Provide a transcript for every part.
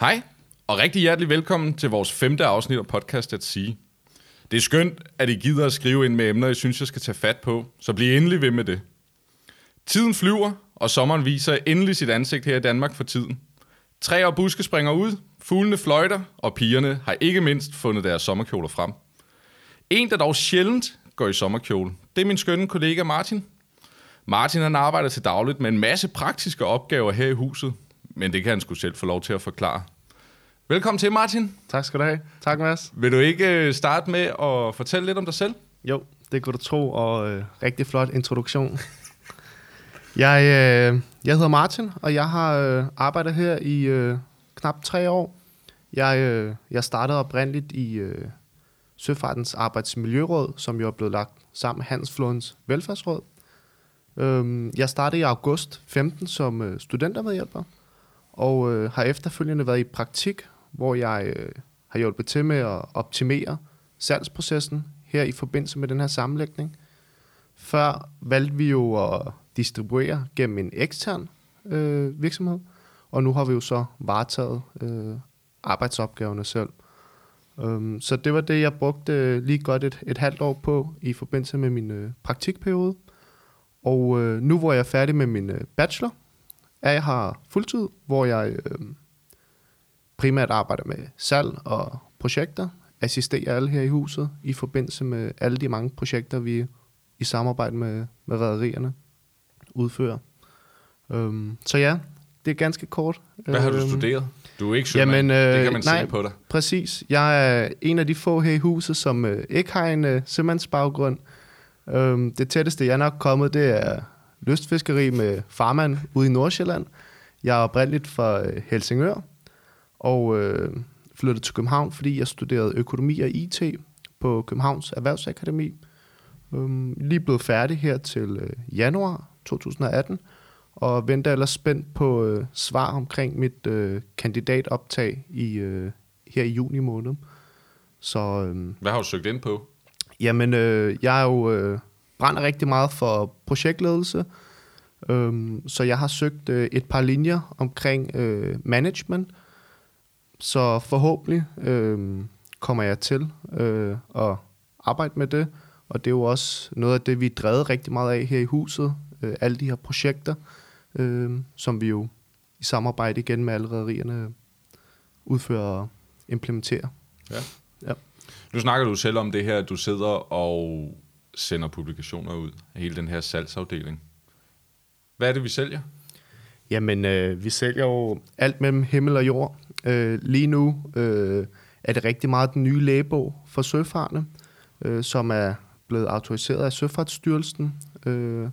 Hej, og rigtig hjertelig velkommen til vores femte afsnit af podcast at sige. Det er skønt, at I gider at skrive ind med emner, I synes, jeg skal tage fat på, så bliv endelig ved med det. Tiden flyver, og sommeren viser endelig sit ansigt her i Danmark for tiden. Træer og buske springer ud, fuglene fløjter, og pigerne har ikke mindst fundet deres sommerkjoler frem. En, der dog sjældent går i sommerkjole, det er min skønne kollega Martin. Martin han arbejder til dagligt med en masse praktiske opgaver her i huset, men det kan han sgu selv få lov til at forklare. Velkommen til, Martin. Tak skal du have. Tak, Mads. Vil du ikke øh, starte med at fortælle lidt om dig selv? Jo, det kunne du tro, og øh, rigtig flot introduktion. jeg, øh, jeg hedder Martin, og jeg har øh, arbejdet her i øh, knap tre år. Jeg, øh, jeg startede oprindeligt i øh, Søfartens Arbejdsmiljøråd, som jo er blevet lagt sammen med Handelsflådens Velfærdsråd. Øh, jeg startede i august 15 som øh, studentermedhjælper, og øh, har efterfølgende været i praktik, hvor jeg øh, har hjulpet til med at optimere salgsprocessen her i forbindelse med den her sammenlægning. Før valgte vi jo at distribuere gennem en ekstern øh, virksomhed, og nu har vi jo så varetaget øh, arbejdsopgaverne selv. Um, så det var det, jeg brugte øh, lige godt et, et halvt år på i forbindelse med min øh, praktikperiode. Og øh, nu hvor jeg er færdig med min øh, bachelor, er jeg har fuldtid, hvor jeg øh, primært arbejder med salg og projekter, assisterer alle her i huset i forbindelse med alle de mange projekter, vi i samarbejde med, med rædderierne udfører. Um, så ja, det er ganske kort. Hvad har du Øhm, studeret? Du er ikke sømand, Jamen, øh, det kan man nej, se på dig. Præcis. Jeg er en af de få her i huset, som øh, ikke har en øh, sømandsbaggrund. Øhm, det tætteste, jeg er nok kommet, det er lystfiskeri med farmand ude i Nordsjælland. Jeg er oprindeligt fra øh, Helsingør og øh, flyttede til København, fordi jeg studerede økonomi og IT på Københavns Erhvervsakademi. Øhm, lige blevet færdig her til øh, januar 2018, og venter ellers spændt på øh, svar omkring mit øh, kandidatoptag i, øh, her i juni måned. Så øh, Hvad har du søgt ind på? Jamen, øh, jeg er jo øh, brænder rigtig meget for projektledelse, øhm, så jeg har søgt øh, et par linjer omkring øh, management, så forhåbentlig øh, kommer jeg til øh, at arbejde med det, og det er jo også noget af det, vi drevet rigtig meget af her i huset, øh, alle de her projekter, øh, som vi jo i samarbejde igen med alle rædderierne udfører og implementerer. Nu snakker du selv om det her, at du sidder og sender publikationer ud hele den her salgsafdeling. Hvad er det, vi sælger? Jamen, øh, vi sælger jo alt mellem himmel og jord. Øh, lige nu øh, er det rigtig meget den nye lægebog for søfarende, øh, som er blevet autoriseret af Søfartsstyrelsen, øh,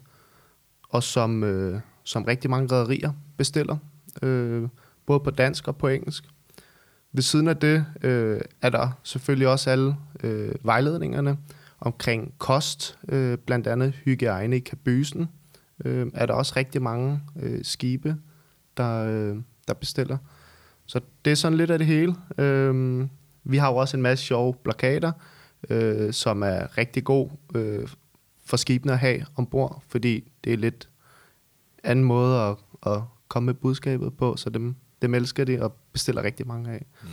og som, øh, som rigtig mange rædderier bestiller, øh, både på dansk og på engelsk. Ved siden af det øh, er der selvfølgelig også alle øh, vejledningerne omkring kost, øh, blandt andet hygiejne i kabysen, øh, er der også rigtig mange øh, skibe, der, øh, der bestiller. Så det er sådan lidt af det hele. Øh, vi har jo også en masse sjove plakater, øh, som er rigtig god øh, for skibene at have ombord, fordi det er lidt anden måde at, at komme med budskabet på, så dem, dem elsker de og bestiller rigtig mange af. Mm.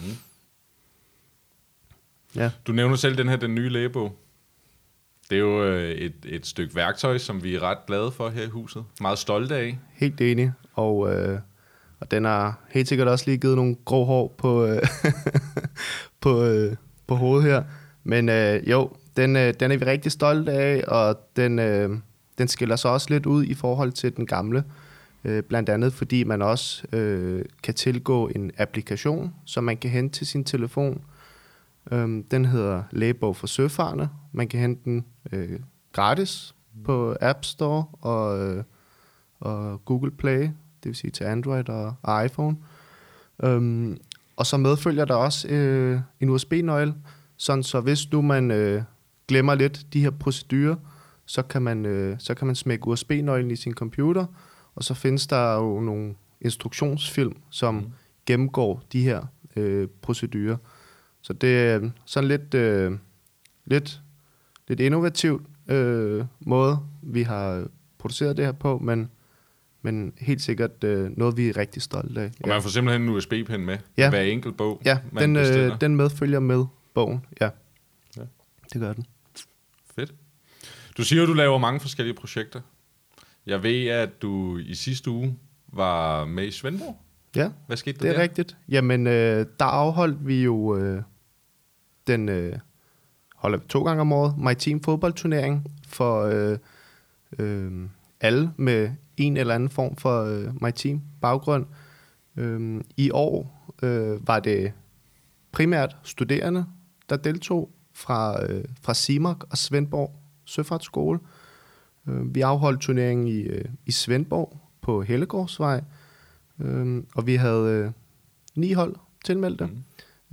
Ja. Du nævner selv den her, den nye lægebog. Det er jo øh, et, et stykke værktøj, som vi er ret glade for her i huset. Meget stolte af. Helt enig, og, øh, og den har helt sikkert også lige givet nogle grå hår på, øh, på, øh, på hovedet her. Men øh, jo, den, øh, den er vi rigtig stolte af, og den, øh, den skiller sig også lidt ud i forhold til den gamle. Øh, blandt andet fordi man også øh, kan tilgå en applikation, som man kan hente til sin telefon. Øh, den hedder Lægebog for Søfarende. Man kan hente den øh, gratis på App Store og, øh, og Google Play, det vil sige til Android og, og iPhone. Øhm, og så medfølger der også øh, en USB-nøgle, sådan så hvis nu man øh, glemmer lidt de her procedurer, så kan man, øh, så kan man smække USB-nøglen i sin computer, og så findes der jo nogle instruktionsfilm, som mm. gennemgår de her øh, procedurer. Så det er sådan lidt, øh, lidt, lidt innovativt øh, måde, vi har produceret det her på, men men helt sikkert øh, noget, vi er rigtig stolte af. Og man får simpelthen en USB-pen med. Ja. Hver enkelt bog, Ja, man den, øh, den medfølger med bogen. Ja. Ja. det gør den. Fedt. Du siger, at du laver mange forskellige projekter. Jeg ved, at du i sidste uge var med i Svendborg. Ja, Hvad skete der det er der? rigtigt. Jamen, øh, der afholdt vi jo øh, den, øh, holder vi to gange om året, My Team fodboldturnering for øh, øh, alle med en eller anden form for øh, My Team baggrund. Øh, I år øh, var det primært studerende, der deltog fra, øh, fra Simak og Svendborg Søfartsskole. Øh, vi afholdt turneringen i, øh, i Svendborg på Hellegårdsvej, øh, og vi havde øh, ni hold tilmeldte. Mm.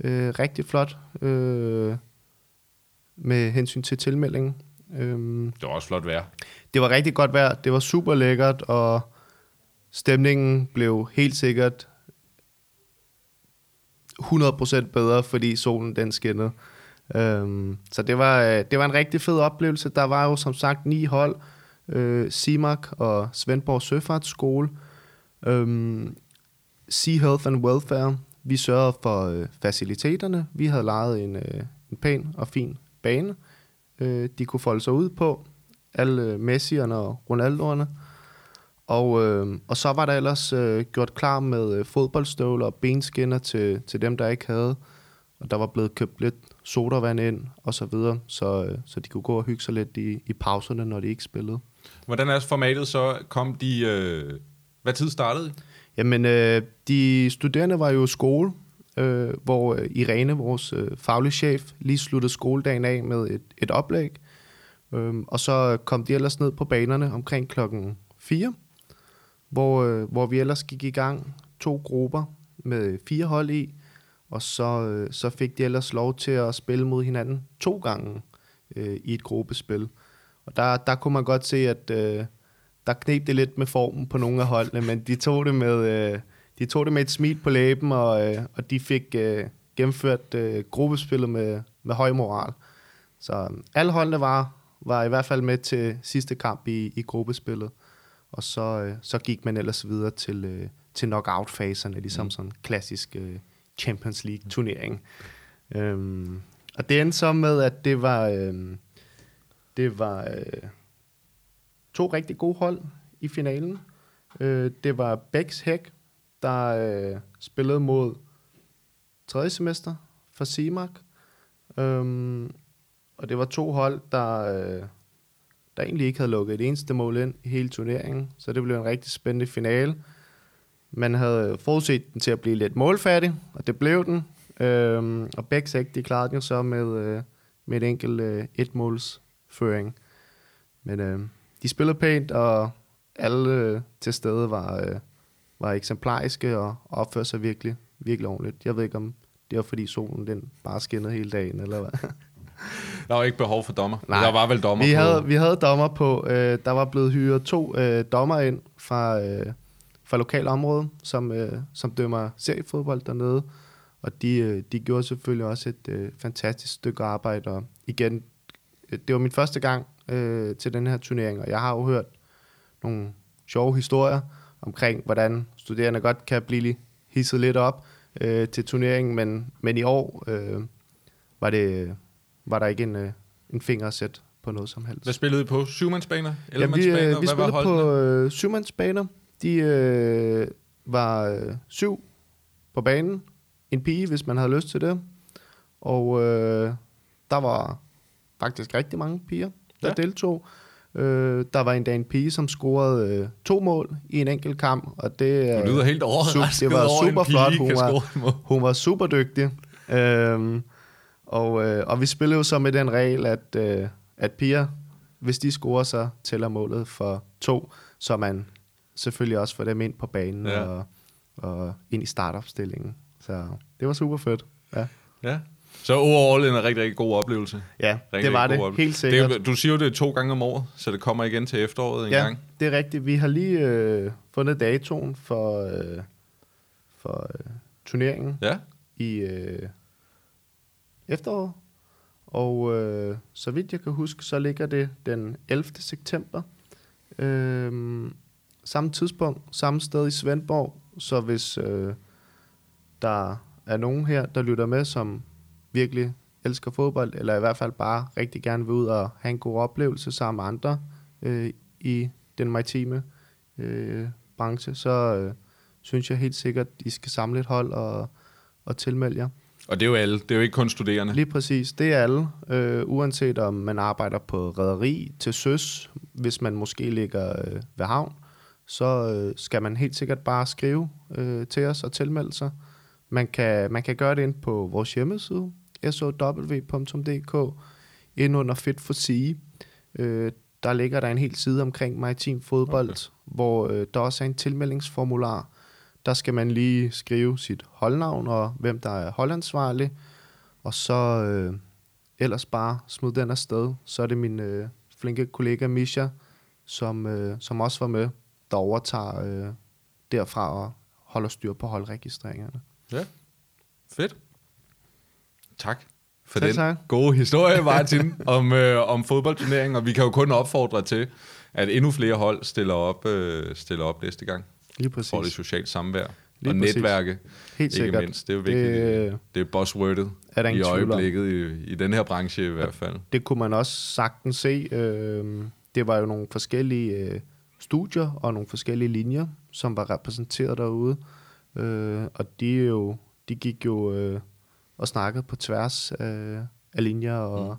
Øh, rigtig flot øh, med hensyn til tilmeldingen. Øh, Det var også flot vejr. det var rigtig godt vejr, det var super lækkert, og stemningen blev helt sikkert 100% bedre, fordi solen den skinnede. Øhm, så det var, øh, det var en rigtig fed oplevelse. Der var jo som sagt ni hold, øh, Simak og Svendborg Søfartsskole, øhm, Sea Health and Welfare. Vi sørgede for øh, faciliteterne. Vi havde lejet en, øh, en pæn og fin bane, øh, de kunne folde sig ud på. Alle øh, Messi'erne og Ronaldoerne. Og, øh, og så var der ellers øh, gjort klar med øh, fodboldstøvler og benskinner til, til dem, der ikke havde. Og der var blevet købt lidt sodavand ind og så videre, så, øh, så de kunne gå og hygge sig lidt i, i pauserne, når de ikke spillede. Hvordan er formatet så? Kom de... Øh... Hvad tid startede Jamen, øh, de studerende var jo i skole, øh, hvor øh, Irene, vores øh, faglige chef, lige sluttede skoledagen af med et, et oplæg. Øh, og så kom de ellers ned på banerne omkring klokken 4, hvor, øh, hvor vi ellers gik i gang to grupper med fire hold i, og så, øh, så fik de ellers lov til at spille mod hinanden to gange øh, i et gruppespil. Og der, der kunne man godt se, at øh, der knep det lidt med formen på nogle af holdene, men de tog det med, øh, de tog det med et smil på læben, og, øh, og de fik øh, gennemført øh, gruppespillet med, med høj moral. Så øh, alle holdene var, var i hvert fald med til sidste kamp i, i gruppespillet, og så, øh, så gik man ellers videre til, øh, til knockout-faserne, ligesom sådan en klassisk øh, Champions League-turnering. Øhm, og det endte så med, at det var, øh, det var øh, to rigtig gode hold i finalen. Øh, det var Becks Hæk, der øh, spillede mod tredje semester for Simak. Øhm, og det var to hold, der, øh, der egentlig ikke havde lukket et eneste mål ind i hele turneringen. Så det blev en rigtig spændende finale. Man havde forudset den til at blive lidt målfattig, og det blev den. Øhm, og Becks Hæk, de klarede den jo så med, øh, med et enkelt øh, etmålsføring. Men øh, de spillede pænt, og alle øh, til stede var, øh, var eksemplariske og opførte sig virkelig, virkelig ordentligt. Jeg ved ikke, om det var fordi solen den bare skinnede hele dagen, eller hvad. Der var ikke behov for dommer. Nej. Der var vel dommer vi, på. havde, vi havde dommer på. Øh, der var blevet hyret to øh, dommer ind fra, øh, fra lokalområdet, som, øh, som dømmer seriefodbold dernede. Og de, øh, de gjorde selvfølgelig også et øh, fantastisk stykke arbejde. Og igen, øh, det var min første gang øh, til den her turnering, og jeg har jo hørt nogle sjove historier omkring, hvordan studerende godt kan blive hisset lidt op øh, til turneringen, men, men i år øh, var, det, var der ikke en, øh, en finger at sætte på noget som helst. Hvad spillede I på? Syvmandsbaner? Ja, vi, øh, vi Hvad var spillede holdene? på øh, syvmandsbaner. De øh, var øh, syv på banen. En pige, hvis man havde lyst til det. Og øh, der var faktisk rigtig mange piger, der Ja. deltog. Øh, der var endda en pige, som scorede øh, to mål i en enkelt kamp. Og det, Du lyder helt overrasket det var over, super flot. Hun var, hun var super dygtig. Øhm, og, øh, og vi spillede jo så med den regel, at, øh, at piger, hvis de scorer, så tæller målet for to, så man selvfølgelig også får dem ind på banen ja. og, og ind i startopstillingen. Så det var super fedt. Ja, Ja. Så overall en rigtig, rigtig god oplevelse. ja Rigtig, det var rigtig det. oplevelse. Helt sikkert. Det er, du siger jo, det er to gange om året, så det kommer igen til efteråret en ja, gang. det er rigtigt. Vi har lige øh, fundet datoen for, øh, for øh, turneringen. Ja. i øh, efteråret. Og øh, så vidt jeg kan huske, så ligger det den 11. september. Øhm, samme tidspunkt, samme sted i Svendborg, så hvis øh, der er nogen her, der lytter med, som virkelig elsker fodbold, eller i hvert fald bare rigtig gerne vil ud og have en god oplevelse sammen med andre øh, i den maritime øh, branche, så øh, synes jeg helt sikkert, at I skal samle et hold og, og tilmelde jer. Og det er jo alle, det er jo ikke kun studerende. Lige præcis, det er alle, øh, uanset om man arbejder på rederi til søs, hvis man måske ligger øh, ved havn, så øh, skal man helt sikkert bare skrive øh, til os og tilmelde sig. Man kan, man kan gøre det ind på vores hjemmeside, sow.dk, ind under Fit for Sea. Øh, der ligger der en hel side omkring maritim fodbold, okay. hvor øh, der også er en tilmeldingsformular. Der skal man lige skrive sit holdnavn og hvem der er holdansvarlig, og så øh, ellers bare smide den afsted. Så er det min øh, flinke kollega Misha, som, øh, som også var med, der overtager øh, derfra og holder styr på holdregistreringerne. Ja, fedt. Tak for Selv den tak. gode historie, Martin, om, øh, om fodboldturneringen. Og vi kan jo kun opfordre til, at endnu flere hold stiller op, øh, stiller op næste gang. Lige For det præcis. sociale samvær. Lige og præcis. netværke, Helt ikke sikkert. mindst. Det er jo vigtigt. Det, Det, det er buzzwordet er der i øjeblikket, i, i den her branche i hvert fald. det kunne man også sagtens se. Øh, det var jo nogle forskellige øh, studier og nogle forskellige linjer, som var repræsenteret derude. Øh, og de, er jo, de gik jo øh, og snakkede på tværs øh, af linjer og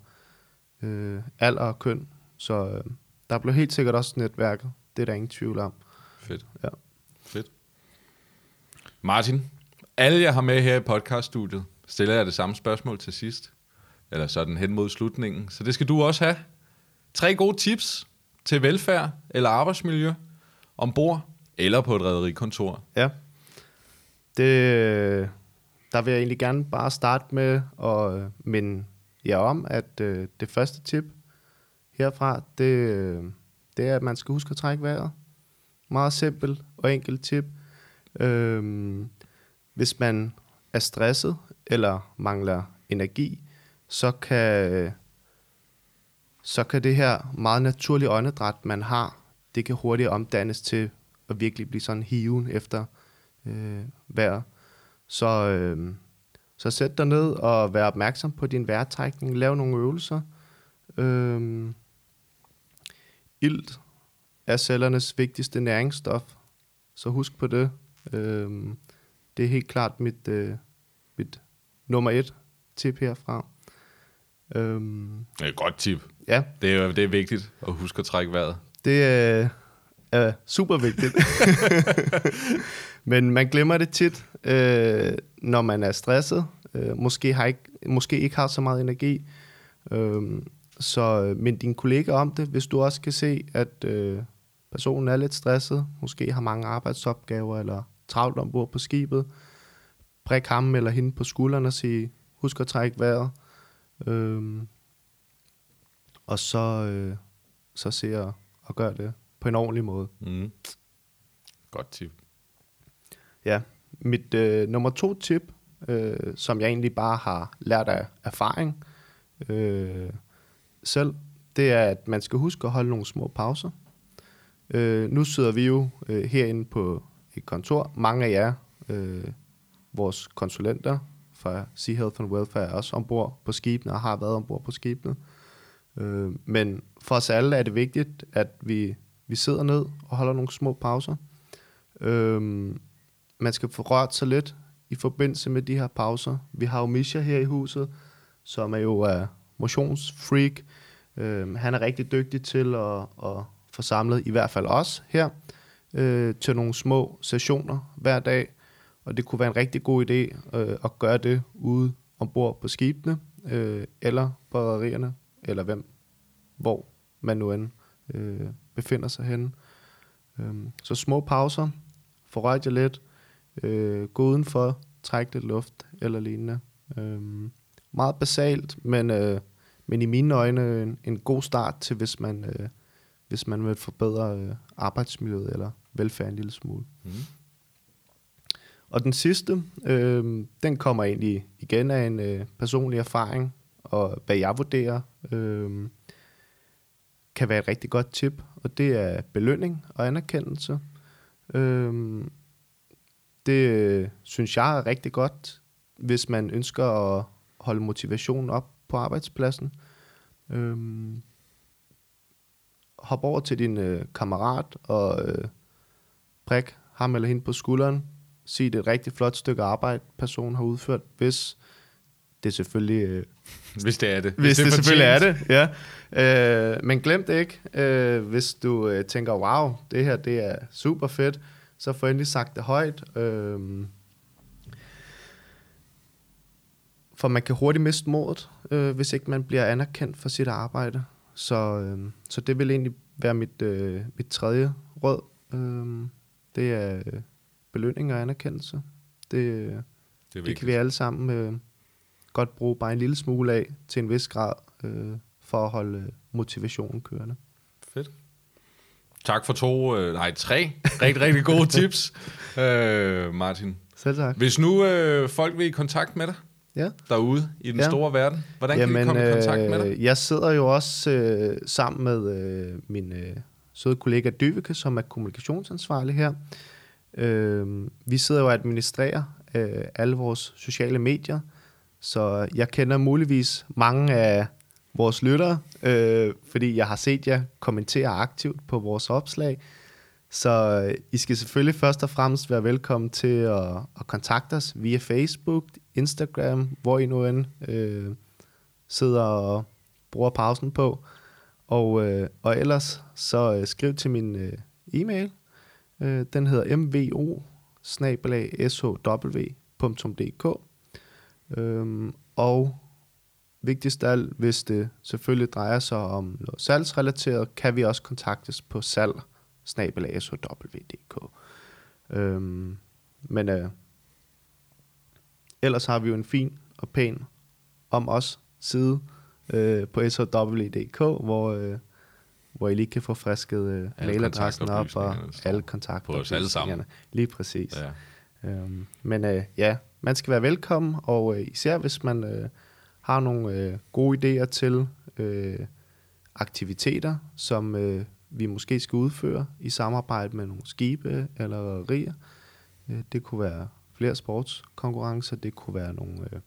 øh, alder og køn. Så øh, der blev helt sikkert også netværket. Det er der ingen tvivl om. Fedt. Ja. Fedt. Martin, alle jeg har med her i podcaststudiet, stiller jeg det samme spørgsmål til sidst. Eller sådan hen mod slutningen. Så det skal du også have. Tre gode tips til velfærd eller arbejdsmiljø ombord eller på et rederikontor. Ja. Det, der vil jeg egentlig gerne bare starte med at øh, minde jer om, at øh, det første tip herfra, det, øh, det er, at man skal huske at trække vejret. Meget simpelt og enkelt tip. Øh, hvis man er stresset eller mangler energi, så kan, så kan det her meget naturlige åndedræt, man har, det kan hurtigt omdannes til at virkelig blive sådan hiven efter øh, vejret. Så, øh, så sæt dig ned og vær opmærksom på din vejrtrækning. Lav nogle øvelser. Øh, ilt er cellernes vigtigste næringsstof, så husk på det. Øh, det er helt klart mit, øh, mit nummer et tip herfra. Øh, Det er et godt tip. ja, Det er, det er vigtigt at huske at trække vejret. det øh, er super vigtigt. Men man glemmer det tit, øh, når man er stresset. Øh, måske, har ikke, måske ikke har så meget energi. Øhm, øh, så mind din kollega om det, hvis du også kan se, at øh, personen er lidt stresset. Måske har mange arbejdsopgaver eller travlt ombord på skibet. Prik ham eller hende på skulderen og sige, husk at trække vejret. Øh, og så, øh, så se at, at gøre det på en ordentlig måde. Mm. Godt tip. Ja, mit øh, nummer to tip, øh, som jeg egentlig bare har lært af erfaring øh, selv, det er, at man skal huske at holde nogle små pauser. Øh, nu sidder vi jo øh, herinde på et kontor. Mange af jer, øh, vores konsulenter fra Sea Health and Welfare, er også ombord på skibene og har været ombord på skibene. Øh, men for os alle er det vigtigt, at vi, vi sidder ned og holder nogle små pauser. Øh, man skal få rørt sig lidt i forbindelse med de her pauser. Vi har jo Misha her i huset, som er jo uh, motionsfreak. Uh, han er rigtig dygtig til at, at få samlet i hvert fald os her uh, til nogle små sessioner hver dag. Og det kunne være en rigtig god idé uh, at gøre det ude ombord på skibene, uh, eller på rædderierne, eller hvem, hvor man nu end uh, befinder sig henne. Um, så små pauser, forrørt rørt jer lidt, øh, gå udenfor, træk lidt luft eller lignende. Øh, meget basalt, men, øh, men i mine øjne en, en god start til, hvis man, øh, hvis man vil forbedre øh, arbejdsmiljøet eller velfærd en lille smule. Mm. Og den sidste, øh, den kommer egentlig igen af en øh, personlig erfaring, og hvad jeg vurderer, øh, kan være et rigtig godt tip, og det er belønning og anerkendelse. Øhm, det øh, synes jeg er rigtig godt, hvis man ønsker at holde motivationen op på arbejdspladsen. Øhm, hop over til din øh, kammerat og øh, prik ham eller hende på skulderen. Sig det er et rigtig flot stykke arbejde, personen har udført, hvis det selvfølgelig... Øh, Hvis det er det. hvis det, det selvfølgelig er det, ja. Øh, men glem det ikke. Øh, hvis du øh, tænker, wow, det her det er super fedt, så få endelig sagt det højt. Øh, for man kan hurtigt miste modet, øh, hvis ikke man bliver anerkendt for sit arbejde. Så, øh, så det vil egentlig være mit, øh, mit tredje råd. Øh, det er øh, belønning og anerkendelse. Det, øh, Det det kan vi alle sammen øh, godt bruge bare en lille smule af til en vis grad, øh, for at holde øh, motivationen kørende. Fedt. Tak for to, øh, nej, tre rigtig, rigtig gode tips, øh, Martin. Selv tak. Hvis nu øh, folk vil i kontakt med dig Ja. derude i den Ja. store verden, hvordan kan de komme i kontakt med dig? øh, jeg sidder jo også øh, sammen med øh, min øh, søde kollega Dyveke, som er kommunikationsansvarlig her. Øh, vi sidder jo og administrerer øh, alle vores sociale medier, så jeg kender muligvis mange af vores lyttere, øh, fordi jeg har set jer kommentere aktivt på vores opslag. Så øh, I skal selvfølgelig først og fremmest være velkommen til at, at kontakte os via Facebook, Instagram, hvor I nu end øh, sidder og bruger pausen på. Og, øh, og ellers så øh, skriv til min øh, e-mail. Øh, den hedder mvo shw.dk. Øhm, og vigtigst af alt, hvis det selvfølgelig drejer sig om noget salgsrelateret, kan vi også kontaktes på salg shw.dk. Øhm, men øh, ellers har vi jo en fin og pæn om os side øh, på show.dk, hvor, øh, hvor I lige kan få frisket øh, mailadressen op og alle på kontakter. os alle sammen. Lige præcis. Ja. Øhm, men øh, ja, man skal være velkommen, og øh, især hvis man øh, har nogle øh, gode idéer til øh, aktiviteter, som øh, vi måske skal udføre i samarbejde med nogle skibe eller riger. Øh, det kunne være flere sportskonkurrencer, det kunne være nogle, øh,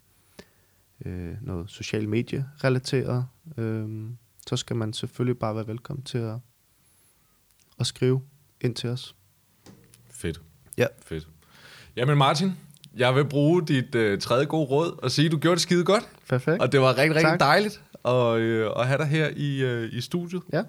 øh, noget social medie relateret. Øh, så skal man selvfølgelig bare være velkommen til at, at skrive ind til os. Fedt. Ja. Fedt. Jamen Martin, jeg vil bruge dit øh, tredje gode råd og sige, at du gjorde det skide godt. Perfekt. Og det var rigtig, rigtig Tak. dejligt at, øh, at have dig her i, øh, i studiet. Ja.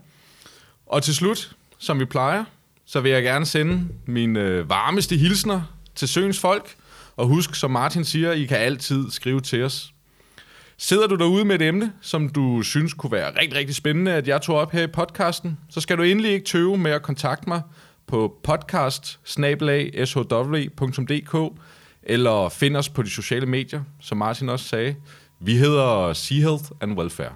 Og til slut, som vi plejer, så vil jeg gerne sende mine øh, varmeste hilsner til Søens folk. Og husk, som Martin siger, I kan altid skrive til os. Sidder du derude med et emne, som du synes kunne være rigtig, rigtig spændende, at jeg tog op her i podcasten, så skal du endelig ikke tøve med at kontakte mig på podcast eller find os på de sociale medier, som Martin også sagde. Vi hedder Sea Health and Welfare.